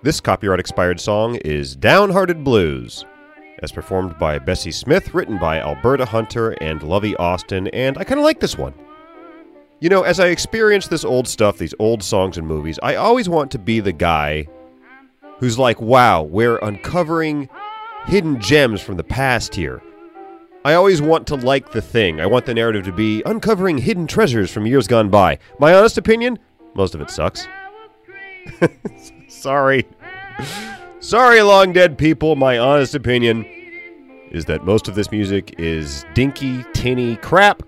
This copyright expired song is Downhearted Blues, as performed by Bessie Smith, written by Alberta Hunter and Lovey Austin, and I kind of like this one. You know, as I experience this old stuff, these old songs and movies, I always want to be the guy who's like, wow, we're uncovering hidden gems from the past here. I always want to like the thing. I want the narrative to be uncovering hidden treasures from years gone by. My honest opinion, most of it sucks. Sorry. Sorry, long dead people. My honest opinion is that most of this music is dinky, tinny crap.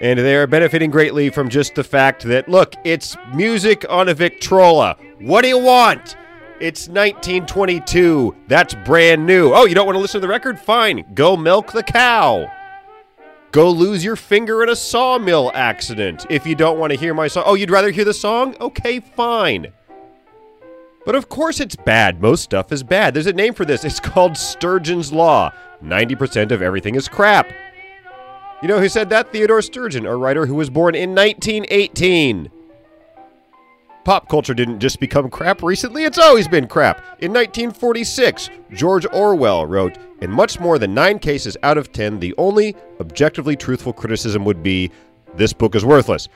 And they're benefiting greatly from just the fact that, look, it's music on a Victrola. What do you want? It's 1922. That's brand new. Oh, you don't want to listen to the record? Fine. Go milk the cow. Go lose your finger in a sawmill accident if you don't want to hear my song. Oh, you'd rather hear the song? Okay, fine. But of course it's bad. Most stuff is bad. There's a name for this. It's called Sturgeon's Law. 90% of everything is crap. You know who said that? Theodore Sturgeon, a writer who was born in 1918. Pop culture didn't just become crap recently, it's always been crap. In 1946, George Orwell wrote, In much more than nine cases out of ten, the only objectively truthful criticism would be, This book is worthless.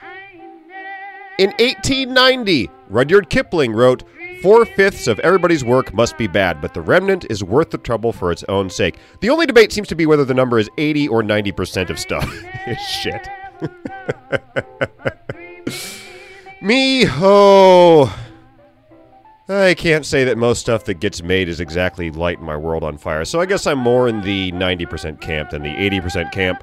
In 1890, Rudyard Kipling wrote, Four fifths of everybody's work must be bad, but the remnant is worth the trouble for its own sake. The only debate seems to be whether the number is 80 or 90% of stuff. Shit. Me, oh. I can't say that most stuff that gets made is exactly lighting my world on fire, so I guess I'm more in the 90% camp than the 80% camp.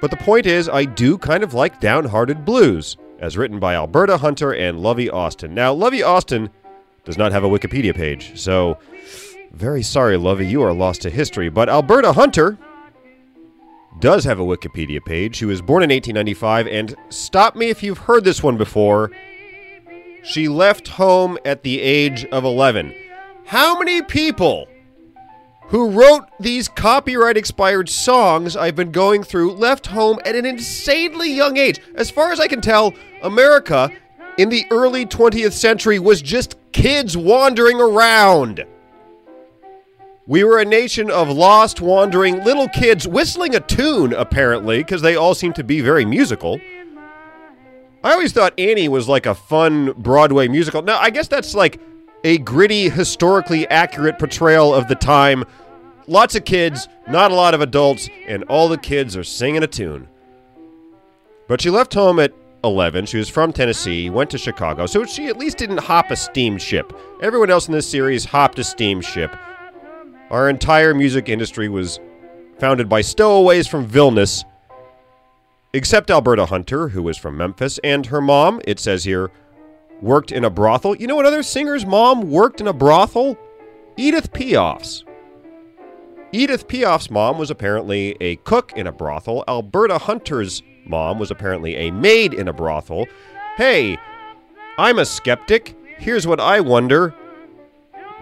But the point is, I do kind of like Downhearted Blues, as written by Alberta Hunter and Lovey Austin. Now, Lovey Austin does not have a Wikipedia page, so very sorry, Lovey, you are lost to history. But Alberta Hunter does have a Wikipedia page. She was born in 1895, and stop me if you've heard this one before. She left home at the age of 11. How many people who wrote these copyright expired songs I've been going through left home at an insanely young age? As far as I can tell, America in the early 20th century was just kids wandering around. We were a nation of lost, wandering little kids whistling a tune, apparently, because they all seem to be very musical. I always thought Annie was like a fun Broadway musical. Now, I guess that's like a gritty, historically accurate portrayal of the time. Lots of kids, not a lot of adults, and all the kids are singing a tune. But she left home at 11. She was from Tennessee, went to Chicago, so she at least didn't hop a steamship. Everyone else in this series hopped a steamship. Our entire music industry was founded by stowaways from Vilnius, except Alberta Hunter, who was from Memphis, and her mom, it says here, worked in a brothel. You know what other singer's mom worked in a brothel? Edith Piaf's. Edith Piaf's mom was apparently a cook in a brothel. Alberta Hunter's mom was apparently a maid in a brothel. Hey, I'm a skeptic. Here's what I wonder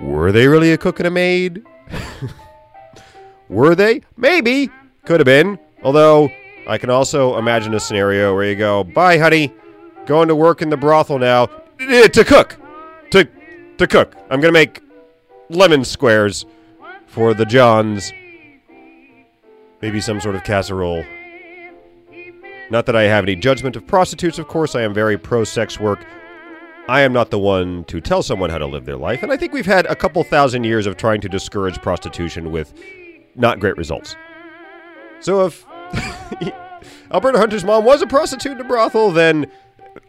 Were they really a cook and a maid? Were they? Maybe. Could have been. Although, I can also imagine a scenario where you go, Bye, honey. Going to work in the brothel now. Eh, To cook. To, to cook. I'm going to make lemon squares for the Johns. Maybe some sort of casserole. Not that I have any judgment of prostitutes, of course, I am very pro sex work. I am not the one to tell someone how to live their life, and I think we've had a couple thousand years of trying to discourage prostitution with not great results. So if Alberta Hunter's mom was a prostitute in a brothel, then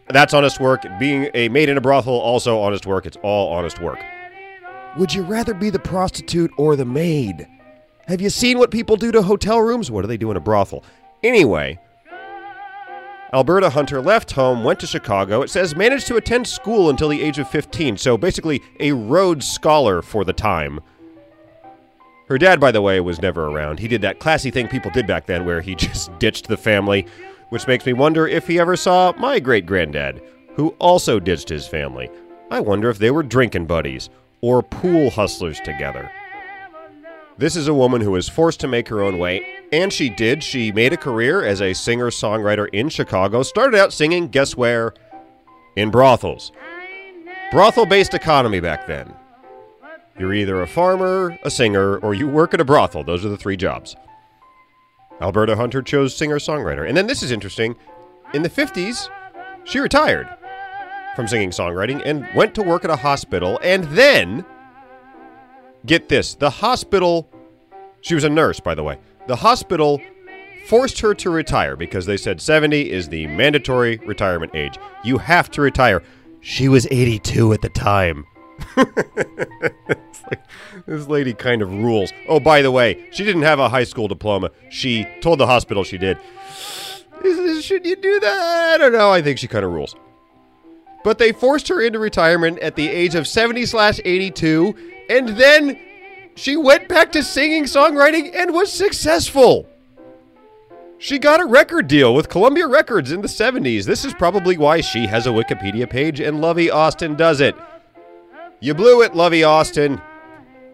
that's honest work. Being a maid in a brothel, also honest work. It's all honest work. Would you rather be the prostitute or the maid? Have you seen what people do to hotel rooms? What do they do in a brothel? Anyway, Alberta Hunter left home, went to Chicago. It says managed to attend school until the age of 15, so basically a Rhodes Scholar for the time. Her dad, by the way, was never around. He did that classy thing people did back then where he just ditched the family, which makes me wonder if he ever saw my great granddad, who also ditched his family. I wonder if they were drinking buddies or pool hustlers together. This is a woman who was forced to make her own way, and she did. She made a career as a singer songwriter in Chicago. Started out singing, guess where? In brothels. brothel based economy back then. You're either a farmer, a singer, or you work at a brothel. Those are the three jobs. Alberta Hunter chose singer songwriter. And then this is interesting. In the 50s, she retired from singing songwriting and went to work at a hospital. And then, get this the hospital, she was a nurse, by the way. The hospital forced her to retire because they said 70 is the mandatory retirement age. You have to retire. She was 82 at the time. this lady kind of rules. Oh, by the way, she didn't have a high school diploma. She told the hospital she did. Should you do that? I don't know. I think she kind of rules. But they forced her into retirement at the age of 70 slash 82, and then she went back to singing, songwriting, and was successful. She got a record deal with Columbia Records in the 70s. This is probably why she has a Wikipedia page and Lovey Austin does it. You blew it, Lovey Austin.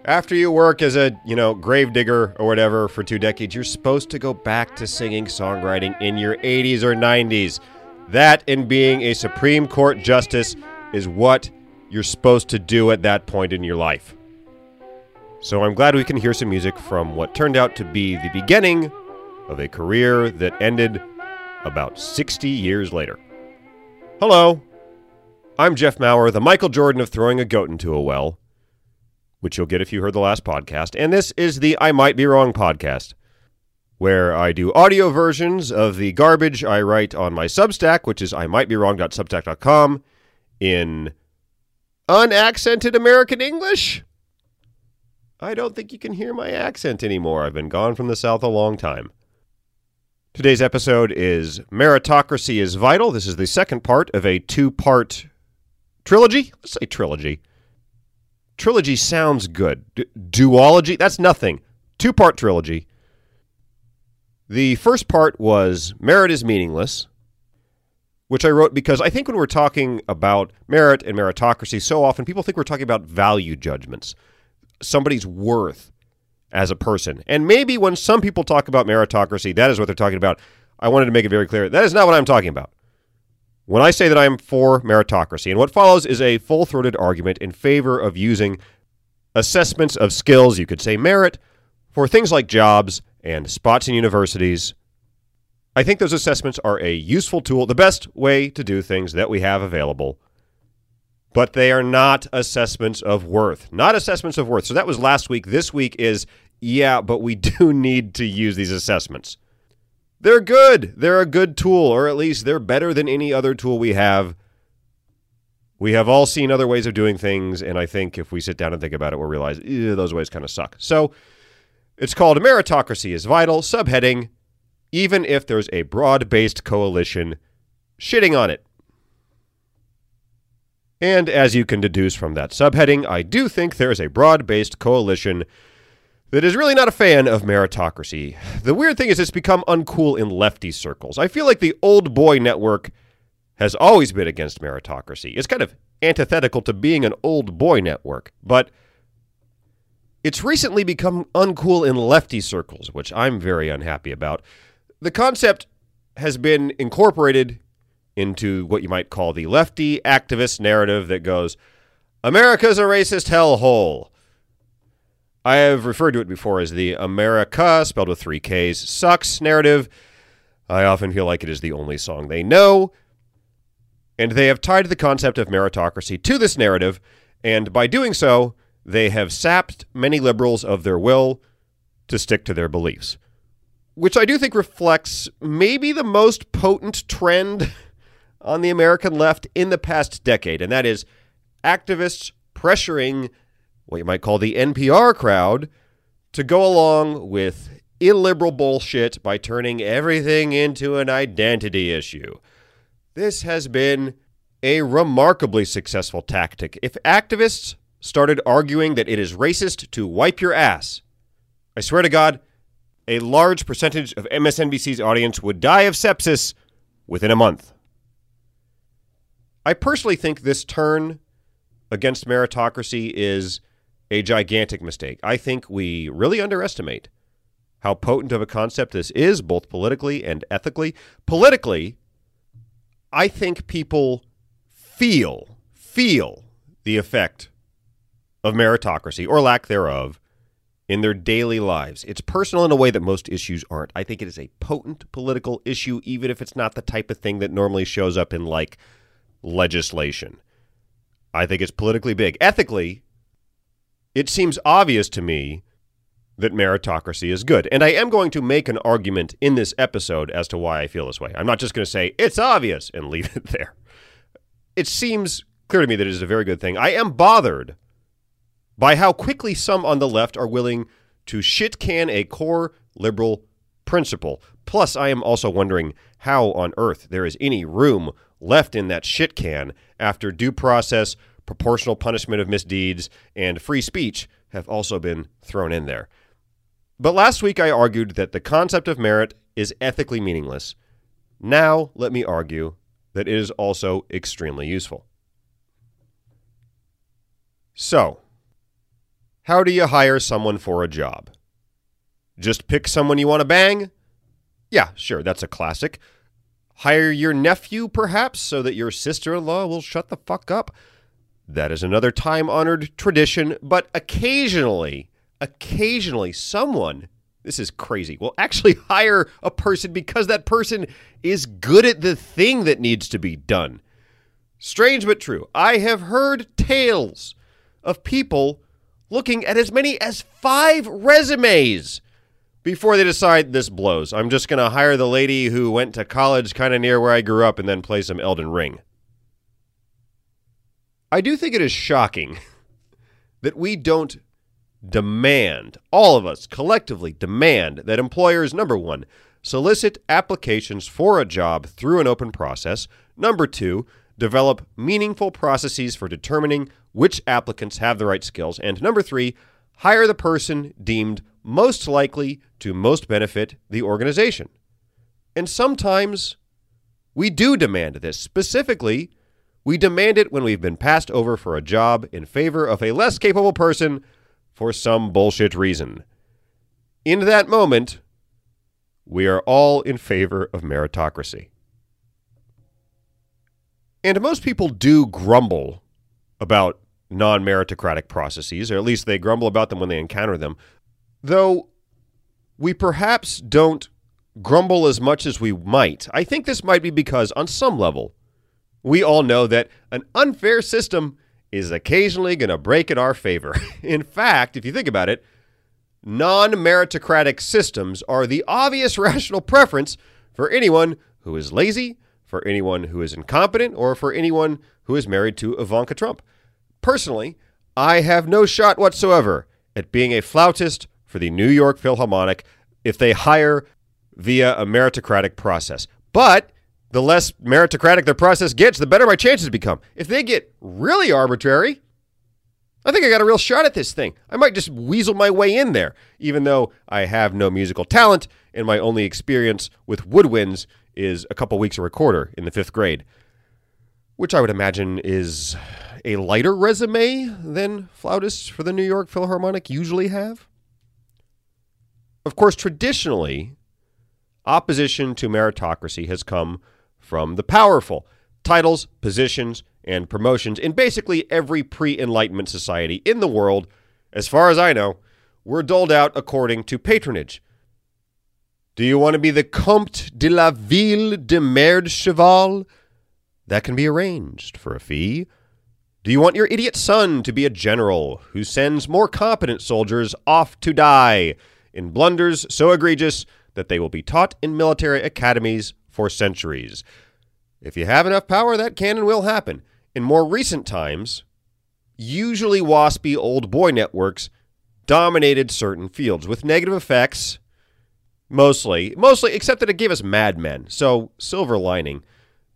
After you work as a, you know, gravedigger or whatever for two decades, you're supposed to go back to singing songwriting in your 80s or 90s. That and being a Supreme Court justice is what you're supposed to do at that point in your life. So I'm glad we can hear some music from what turned out to be the beginning of a career that ended about 60 years later. Hello, I'm Jeff Maurer, the Michael Jordan of throwing a goat into a well, which you'll get if you heard the last podcast, and this is the I Might Be Wrong podcast, where I do audio versions of the garbage I write on my Substack, which is I might be wrong.substack.com, in unaccented American English. I don't think you can hear my accent anymore. I've been gone from the South a long time. Today's episode is Meritocracy is Vital. This is the second part of a two part trilogy. Let's say trilogy. Trilogy sounds good. D- duology, that's nothing. Two part trilogy. The first part was Merit is Meaningless, which I wrote because I think when we're talking about merit and meritocracy, so often people think we're talking about value judgments, somebody's worth as a person. And maybe when some people talk about meritocracy, that is what they're talking about. I wanted to make it very clear that is not what I'm talking about. When I say that I am for meritocracy, and what follows is a full throated argument in favor of using assessments of skills, you could say merit, for things like jobs and spots in universities. I think those assessments are a useful tool, the best way to do things that we have available but they are not assessments of worth. Not assessments of worth. So that was last week. This week is, yeah, but we do need to use these assessments. They're good. They're a good tool, or at least they're better than any other tool we have. We have all seen other ways of doing things, and I think if we sit down and think about it, we'll realize those ways kind of suck. So it's called Meritocracy is Vital, subheading, even if there's a broad based coalition shitting on it. And as you can deduce from that subheading, I do think there is a broad based coalition that is really not a fan of meritocracy. The weird thing is, it's become uncool in lefty circles. I feel like the old boy network has always been against meritocracy. It's kind of antithetical to being an old boy network, but it's recently become uncool in lefty circles, which I'm very unhappy about. The concept has been incorporated into what you might call the lefty activist narrative that goes, America's a racist hellhole. I have referred to it before as the America, spelled with three Ks, sucks narrative. I often feel like it is the only song they know. And they have tied the concept of meritocracy to this narrative, and by doing so, they have sapped many liberals of their will to stick to their beliefs. Which I do think reflects maybe the most potent trend on the American left in the past decade, and that is activists pressuring what you might call the NPR crowd to go along with illiberal bullshit by turning everything into an identity issue. This has been a remarkably successful tactic. If activists started arguing that it is racist to wipe your ass, I swear to God, a large percentage of MSNBC's audience would die of sepsis within a month. I personally think this turn against meritocracy is a gigantic mistake. I think we really underestimate how potent of a concept this is, both politically and ethically. Politically, I think people feel feel the effect of meritocracy or lack thereof in their daily lives. It's personal in a way that most issues aren't. I think it is a potent political issue, even if it's not the type of thing that normally shows up in like legislation. I think it's politically big. Ethically, it seems obvious to me that meritocracy is good. And I am going to make an argument in this episode as to why I feel this way. I'm not just going to say it's obvious and leave it there. It seems clear to me that it is a very good thing. I am bothered by how quickly some on the left are willing to shit can a core liberal principle. Plus, I am also wondering how on earth there is any room left in that shit can after due process, proportional punishment of misdeeds, and free speech have also been thrown in there. But last week I argued that the concept of merit is ethically meaningless. Now let me argue that it is also extremely useful. So, how do you hire someone for a job? Just pick someone you want to bang? Yeah, sure, that's a classic. Hire your nephew, perhaps, so that your sister in law will shut the fuck up? That is another time honored tradition, but occasionally occasionally someone, this is crazy, will actually hire a person because that person is good at the thing that needs to be done. Strange but true. I have heard tales of people looking at as many as five resumes before they decide this blows. I'm just going to hire the lady who went to college kind of near where I grew up and then play some Elden Ring. I do think it is shocking that we don't demand, all of us collectively demand that employers, number one, solicit applications for a job through an open process, number two, develop meaningful processes for determining which applicants have the right skills, and number three, hire the person deemed most likely to most benefit the organization. And sometimes we do demand this. Specifically, we demand it when we've been passed over for a job in favor of a less capable person for some bullshit reason. In that moment, we are all in favor of meritocracy. And most people do grumble about non meritocratic processes, or at least they grumble about them when they encounter them, though we perhaps don't grumble as much as we might. I think this might be because, on some level, we all know that an unfair system is occasionally going to break in our favor. in fact, if you think about it, non meritocratic systems are the obvious rational preference for anyone who is lazy, for anyone who is incompetent, or for anyone who is married to Ivanka Trump. Personally, I have no shot whatsoever at being a flautist for the New York Philharmonic if they hire via a meritocratic process. But the less meritocratic their process gets, the better my chances become. If they get really arbitrary, I think I got a real shot at this thing. I might just weasel my way in there, even though I have no musical talent and my only experience with woodwinds is a couple weeks of recorder in the fifth grade, which I would imagine is a lighter resume than flautists for the New York Philharmonic usually have. Of course, traditionally, opposition to meritocracy has come from the powerful. Titles, positions, and promotions in basically every pre Enlightenment society in the world, as far as I know, were doled out according to patronage. Do you want to be the Comte de la Ville de Merde Cheval? That can be arranged for a fee. Do you want your idiot son to be a general who sends more competent soldiers off to die in blunders so egregious that they will be taught in military academies for centuries. If you have enough power, that can and will happen. In more recent times, usually waspy old boy networks dominated certain fields with negative effects, mostly, mostly, except that it gave us Mad Men. So, silver lining.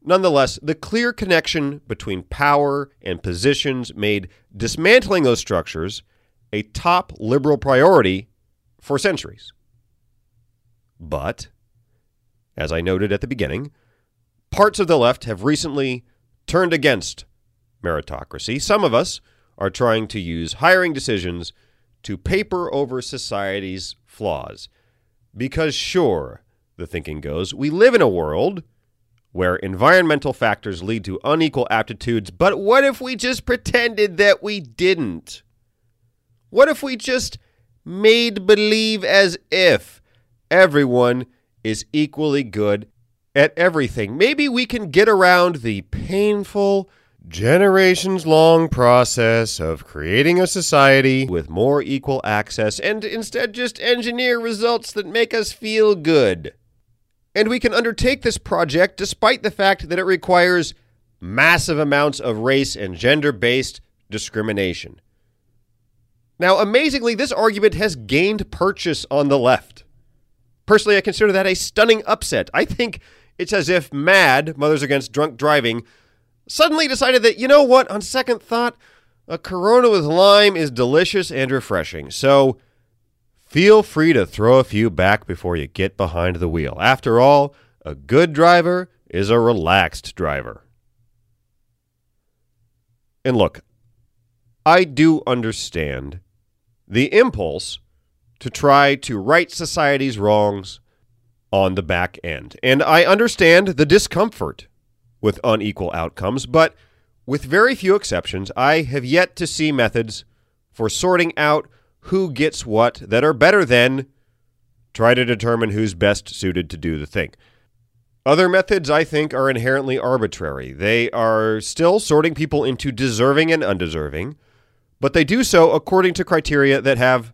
Nonetheless, the clear connection between power and positions made dismantling those structures a top liberal priority for centuries. But as I noted at the beginning, parts of the left have recently turned against meritocracy. Some of us are trying to use hiring decisions to paper over society's flaws. Because, sure, the thinking goes, we live in a world where environmental factors lead to unequal aptitudes. But what if we just pretended that we didn't? What if we just made believe as if everyone is equally good at everything? Maybe we can get around the painful, generations long process of creating a society with more equal access and instead just engineer results that make us feel good. And we can undertake this project despite the fact that it requires massive amounts of race and gender based discrimination. Now, amazingly, this argument has gained purchase on the left. Personally, I consider that a stunning upset. I think it's as if MAD, Mothers Against Drunk Driving, suddenly decided that, you know what, on second thought, a Corona with lime is delicious and refreshing. So feel free to throw a few back before you get behind the wheel. After all, a good driver is a relaxed driver. And look, I do understand the impulse to try to right society's wrongs on the back end. And I understand the discomfort with unequal outcomes, but with very few exceptions, I have yet to see methods for sorting out who gets what that are better than try to determine who's best suited to do the thing. Other methods, I think, are inherently arbitrary. They are still sorting people into deserving and undeserving, but they do so according to criteria that have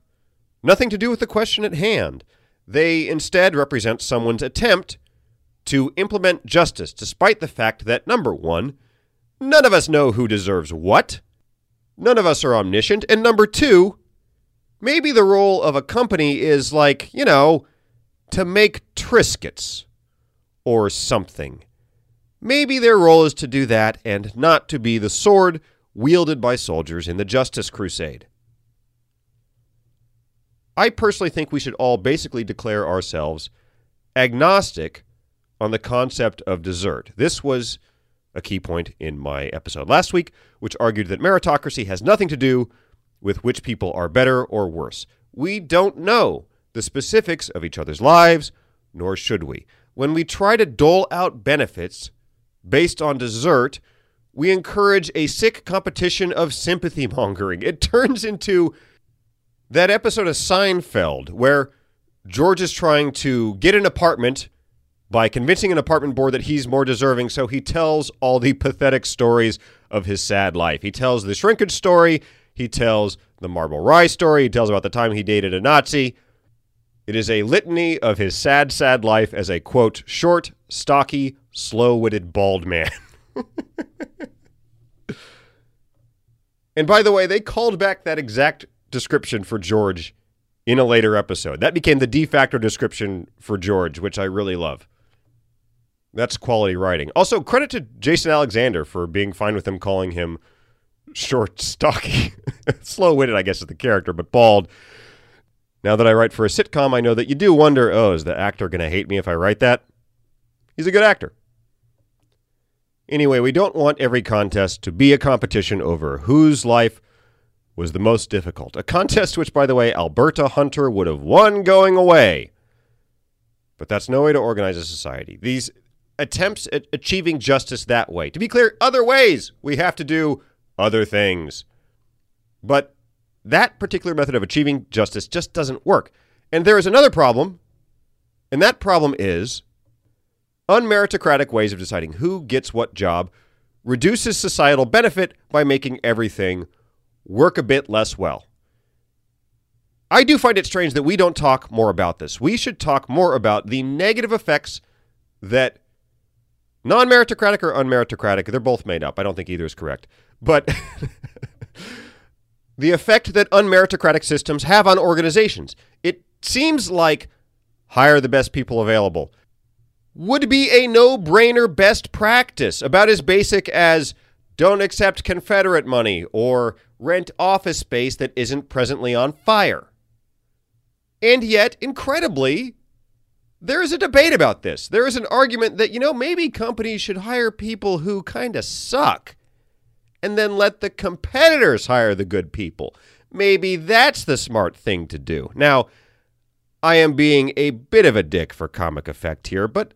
nothing to do with the question at hand. They instead represent someone's attempt to implement justice, despite the fact that, number one, none of us know who deserves what, none of us are omniscient, and number two, maybe the role of a company is like, you know, to make Triscuits or something. Maybe their role is to do that and not to be the sword wielded by soldiers in the Justice Crusade. I personally think we should all basically declare ourselves agnostic on the concept of desert. This was a key point in my episode last week, which argued that meritocracy has nothing to do with which people are better or worse. We don't know the specifics of each other's lives, nor should we. When we try to dole out benefits based on desert, we encourage a sick competition of sympathy mongering. It turns into that episode of Seinfeld where George is trying to get an apartment by convincing an apartment board that he's more deserving. So he tells all the pathetic stories of his sad life. He tells the shrinkage story. He tells the marble rye story. He tells about the time he dated a Nazi. It is a litany of his sad, sad life as a quote, short, stocky, slow witted bald man. and by the way, they called back that exact description for George in a later episode. That became the de facto description for George, which I really love. That's quality writing. Also, credit to Jason Alexander for being fine with him calling him short, stocky, slow witted, I guess, is the character, but bald. Now that I write for a sitcom, I know that you do wonder oh, is the actor going to hate me if I write that? He's a good actor. Anyway, we don't want every contest to be a competition over whose life was the most difficult. A contest which, by the way, Alberta Hunter would have won going away. But that's no way to organize a society. These attempts at achieving justice that way. To be clear, other ways we have to do other things. But that particular method of achieving justice just doesn't work. And there is another problem, and that problem is unmeritocratic ways of deciding who gets what job reduces societal benefit by making everything work a bit less well. I do find it strange that we don't talk more about this. We should talk more about the negative effects that Non meritocratic or unmeritocratic, they're both made up. I don't think either is correct. But the effect that unmeritocratic systems have on organizations. It seems like hire the best people available would be a no brainer best practice, about as basic as don't accept Confederate money or rent office space that isn't presently on fire. And yet, incredibly, there is a debate about this. There is an argument that, you know, maybe companies should hire people who kind of suck and then let the competitors hire the good people. Maybe that's the smart thing to do. Now, I am being a bit of a dick for comic effect here, but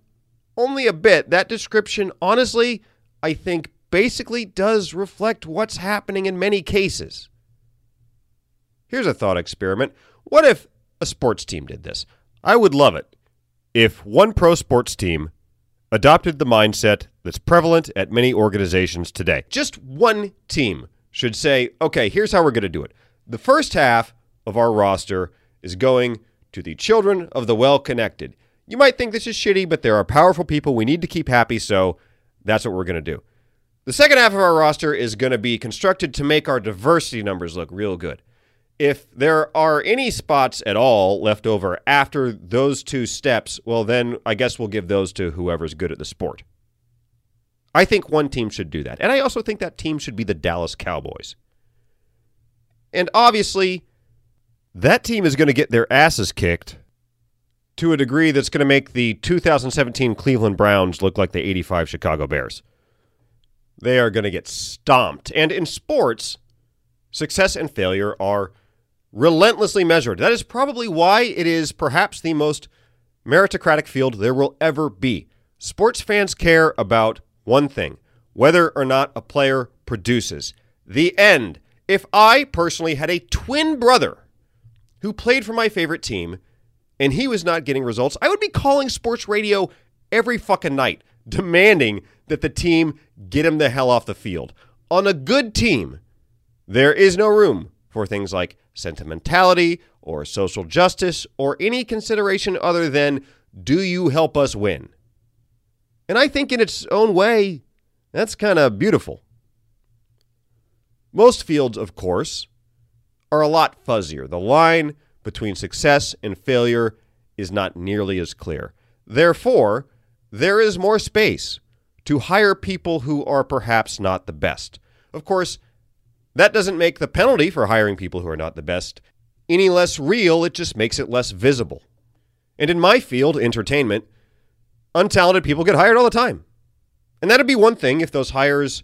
only a bit. That description, honestly, I think basically does reflect what's happening in many cases. Here's a thought experiment. What if a sports team did this? I would love it if one pro sports team adopted the mindset that's prevalent at many organizations today. Just one team should say, okay, here's how we're going to do it. The first half of our roster is going to the children of the well connected. You might think this is shitty, but there are powerful people we need to keep happy, so that's what we're going to do. The second half of our roster is going to be constructed to make our diversity numbers look real good. If there are any spots at all left over after those two steps, well, then I guess we'll give those to whoever's good at the sport. I think one team should do that. And I also think that team should be the Dallas Cowboys. And obviously, that team is going to get their asses kicked to a degree that's going to make the 2017 Cleveland Browns look like the 85 Chicago Bears. They are going to get stomped. And in sports, success and failure are relentlessly measured. That is probably why it is perhaps the most meritocratic field there will ever be. Sports fans care about one thing whether or not a player produces. The end. If I personally had a twin brother who played for my favorite team and he was not getting results, I would be calling sports radio every fucking night, demanding that the team get him the hell off the field. On a good team, there is no room for things like sentimentality or social justice or any consideration other than do you help us win? And I think in its own way, that's kind of beautiful. Most fields, of course, are a lot fuzzier. The line between success and failure is not nearly as clear. Therefore, there is more space to hire people who are perhaps not the best. Of course, that doesn't make the penalty for hiring people who are not the best any less real, it just makes it less visible. And in my field, entertainment, untalented people get hired all the time. And that'd be one thing if those hires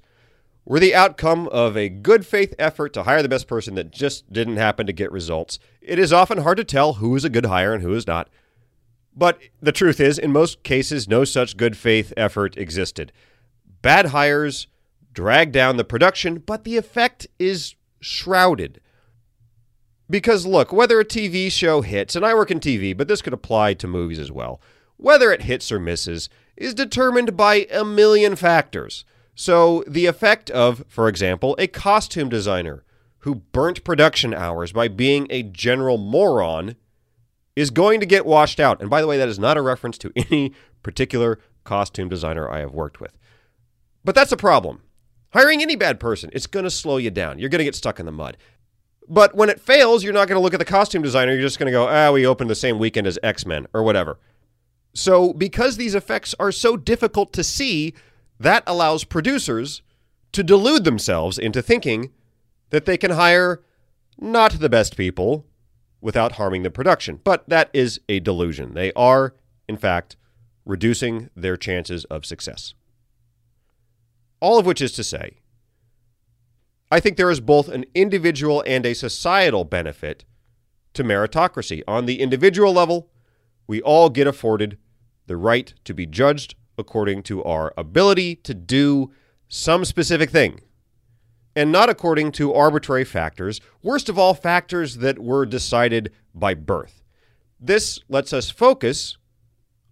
were the outcome of a good faith effort to hire the best person that just didn't happen to get results. It is often hard to tell who is a good hire and who is not. But the truth is, in most cases, no such good faith effort existed. Bad hires drag down the production, but the effect is shrouded. Because look, whether a TV show hits, and I work in TV, but this could apply to movies as well, whether it hits or misses is determined by a million factors. So, the effect of, for example, a costume designer who burnt production hours by being a general moron is going to get washed out. And by the way, that is not a reference to any particular costume designer I have worked with. But that's a problem. Hiring any bad person, it's going to slow you down. You're going to get stuck in the mud. But when it fails, you're not going to look at the costume designer. You're just going to go, ah, we opened the same weekend as X Men or whatever. So, because these effects are so difficult to see, that allows producers to delude themselves into thinking that they can hire not the best people without harming the production. But that is a delusion. They are, in fact, reducing their chances of success. All of which is to say, I think there is both an individual and a societal benefit to meritocracy. On the individual level, we all get afforded the right to be judged according to our ability to do some specific thing and not according to arbitrary factors, worst of all, factors that were decided by birth. This lets us focus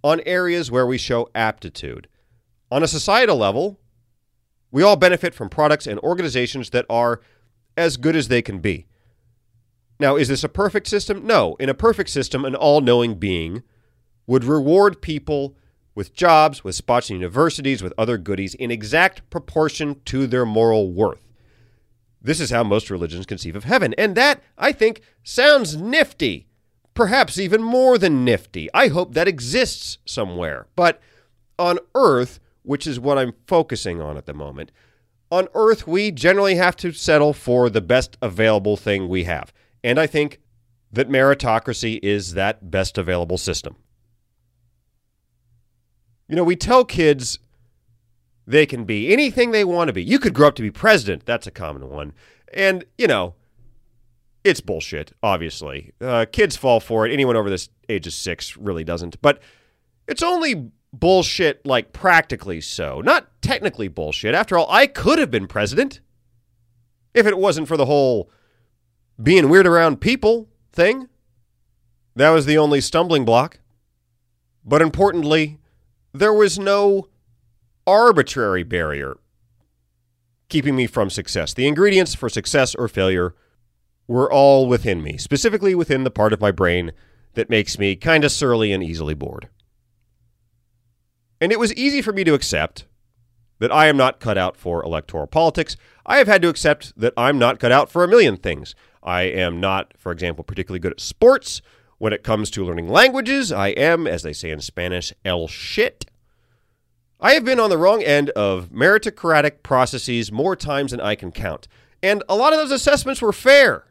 on areas where we show aptitude. On a societal level, we all benefit from products and organizations that are as good as they can be. Now, is this a perfect system? No. In a perfect system, an all knowing being would reward people with jobs, with spots in universities, with other goodies in exact proportion to their moral worth. This is how most religions conceive of heaven. And that, I think, sounds nifty. Perhaps even more than nifty. I hope that exists somewhere. But on earth, which is what I'm focusing on at the moment, on earth, we generally have to settle for the best available thing we have. And I think that meritocracy is that best available system. You know, we tell kids they can be anything they want to be. You could grow up to be president. That's a common one. And, you know, it's bullshit, obviously. Uh, kids fall for it. Anyone over this age of six really doesn't. But it's only bullshit, like practically so. Not technically bullshit. After all, I could have been president if it wasn't for the whole being weird around people thing. That was the only stumbling block. But importantly, there was no arbitrary barrier keeping me from success. The ingredients for success or failure were all within me, specifically within the part of my brain that makes me kind of surly and easily bored. And it was easy for me to accept that I am not cut out for electoral politics. I have had to accept that I'm not cut out for a million things. I am not, for example, particularly good at sports. When it comes to learning languages, I am, as they say in Spanish, el shit. I have been on the wrong end of meritocratic processes more times than I can count. And a lot of those assessments were fair.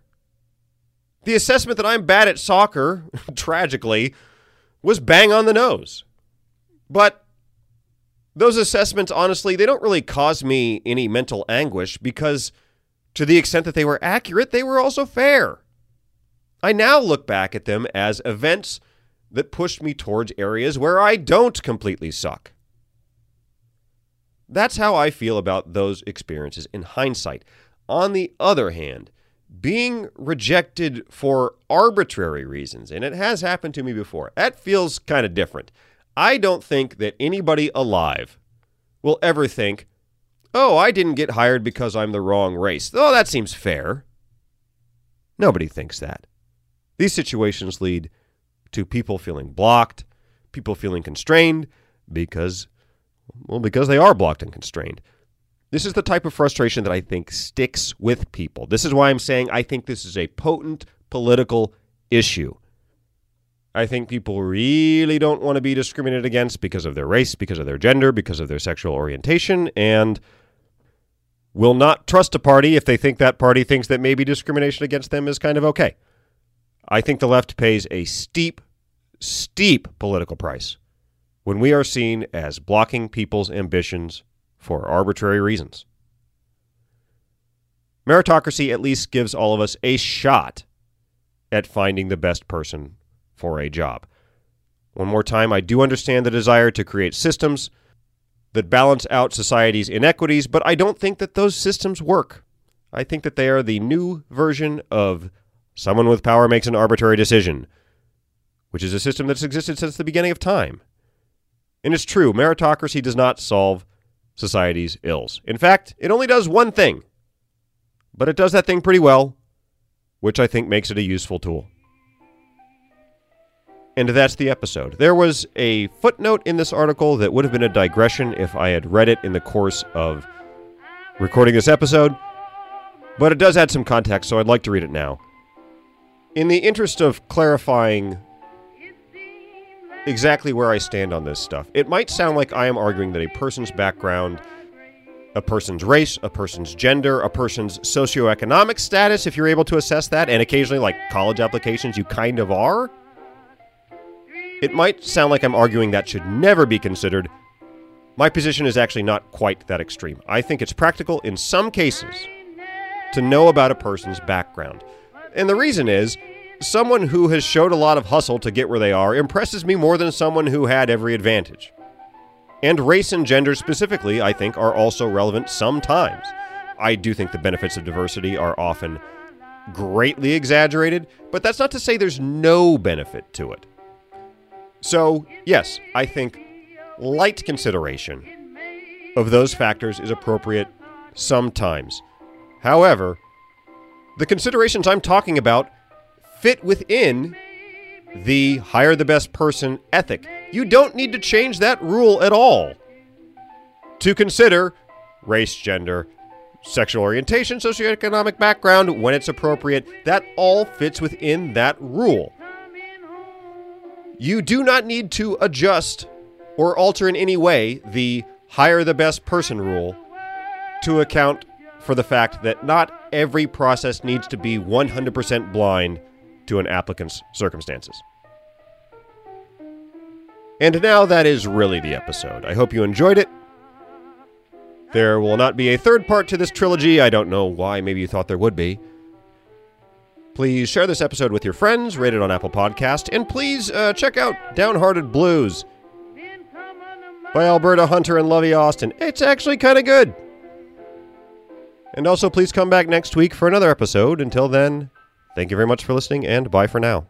The assessment that I'm bad at soccer, tragically, was bang on the nose. But those assessments, honestly, they don't really cause me any mental anguish because, to the extent that they were accurate, they were also fair. I now look back at them as events that pushed me towards areas where I don't completely suck. That's how I feel about those experiences in hindsight. On the other hand, being rejected for arbitrary reasons, and it has happened to me before, that feels kind of different. I don't think that anybody alive will ever think, oh, I didn't get hired because I'm the wrong race. Oh, that seems fair. Nobody thinks that. These situations lead to people feeling blocked, people feeling constrained because well, because they are blocked and constrained. This is the type of frustration that I think sticks with people. This is why I'm saying I think this is a potent political issue. I think people really don't want to be discriminated against because of their race, because of their gender, because of their sexual orientation, and will not trust a party if they think that party thinks that maybe discrimination against them is kind of okay. I think the left pays a steep, steep political price when we are seen as blocking people's ambitions for arbitrary reasons. Meritocracy at least gives all of us a shot at finding the best person for a job. One more time, I do understand the desire to create systems that balance out society's inequities, but I don't think that those systems work. I think that they are the new version of someone with power makes an arbitrary decision, which is a system that's existed since the beginning of time. And it's true, meritocracy does not solve society's ills. In fact, it only does one thing, but it does that thing pretty well, which I think makes it a useful tool. And that's the episode. There was a footnote in this article that would have been a digression if I had read it in the course of recording this episode, but it does add some context, so I'd like to read it now. In the interest of clarifying exactly where I stand on this stuff. It might sound like I am arguing that a person's background, a person's race, a person's gender, a person's socioeconomic status, if you're able to assess that, and occasionally, like college applications, you kind of are. It might sound like I'm arguing that should never be considered. My position is actually not quite that extreme. I think it's practical in some cases to know about a person's background. And the reason is someone who has showed a lot of hustle to get where they are impresses me more than someone who had every advantage. And race and gender specifically, I think, are also relevant sometimes. I do think the benefits of diversity are often greatly exaggerated, but that's not to say there's no benefit to it. So, yes, I think light consideration of those factors is appropriate sometimes. However, the considerations I'm talking about fit within the hire the best person ethic. You don't need to change that rule at all to consider race, gender, sexual orientation, socioeconomic background when it's appropriate. That all fits within that rule. You do not need to adjust or alter in any way the hire the best person rule to account for the fact that not every process needs to be 100% blind to an applicant's circumstances. And now that is really the episode. I hope you enjoyed it. There will not be a third part to this trilogy. I don't know why. Maybe you thought there would be. Please share this episode with your friends, rate it on Apple Podcast, and please uh, check out Downhearted Blues by Alberta Hunter and Lovey Austin. It's actually kind of good. And also, please come back next week for another episode. Until then, Thank you very much for listening, and bye for now.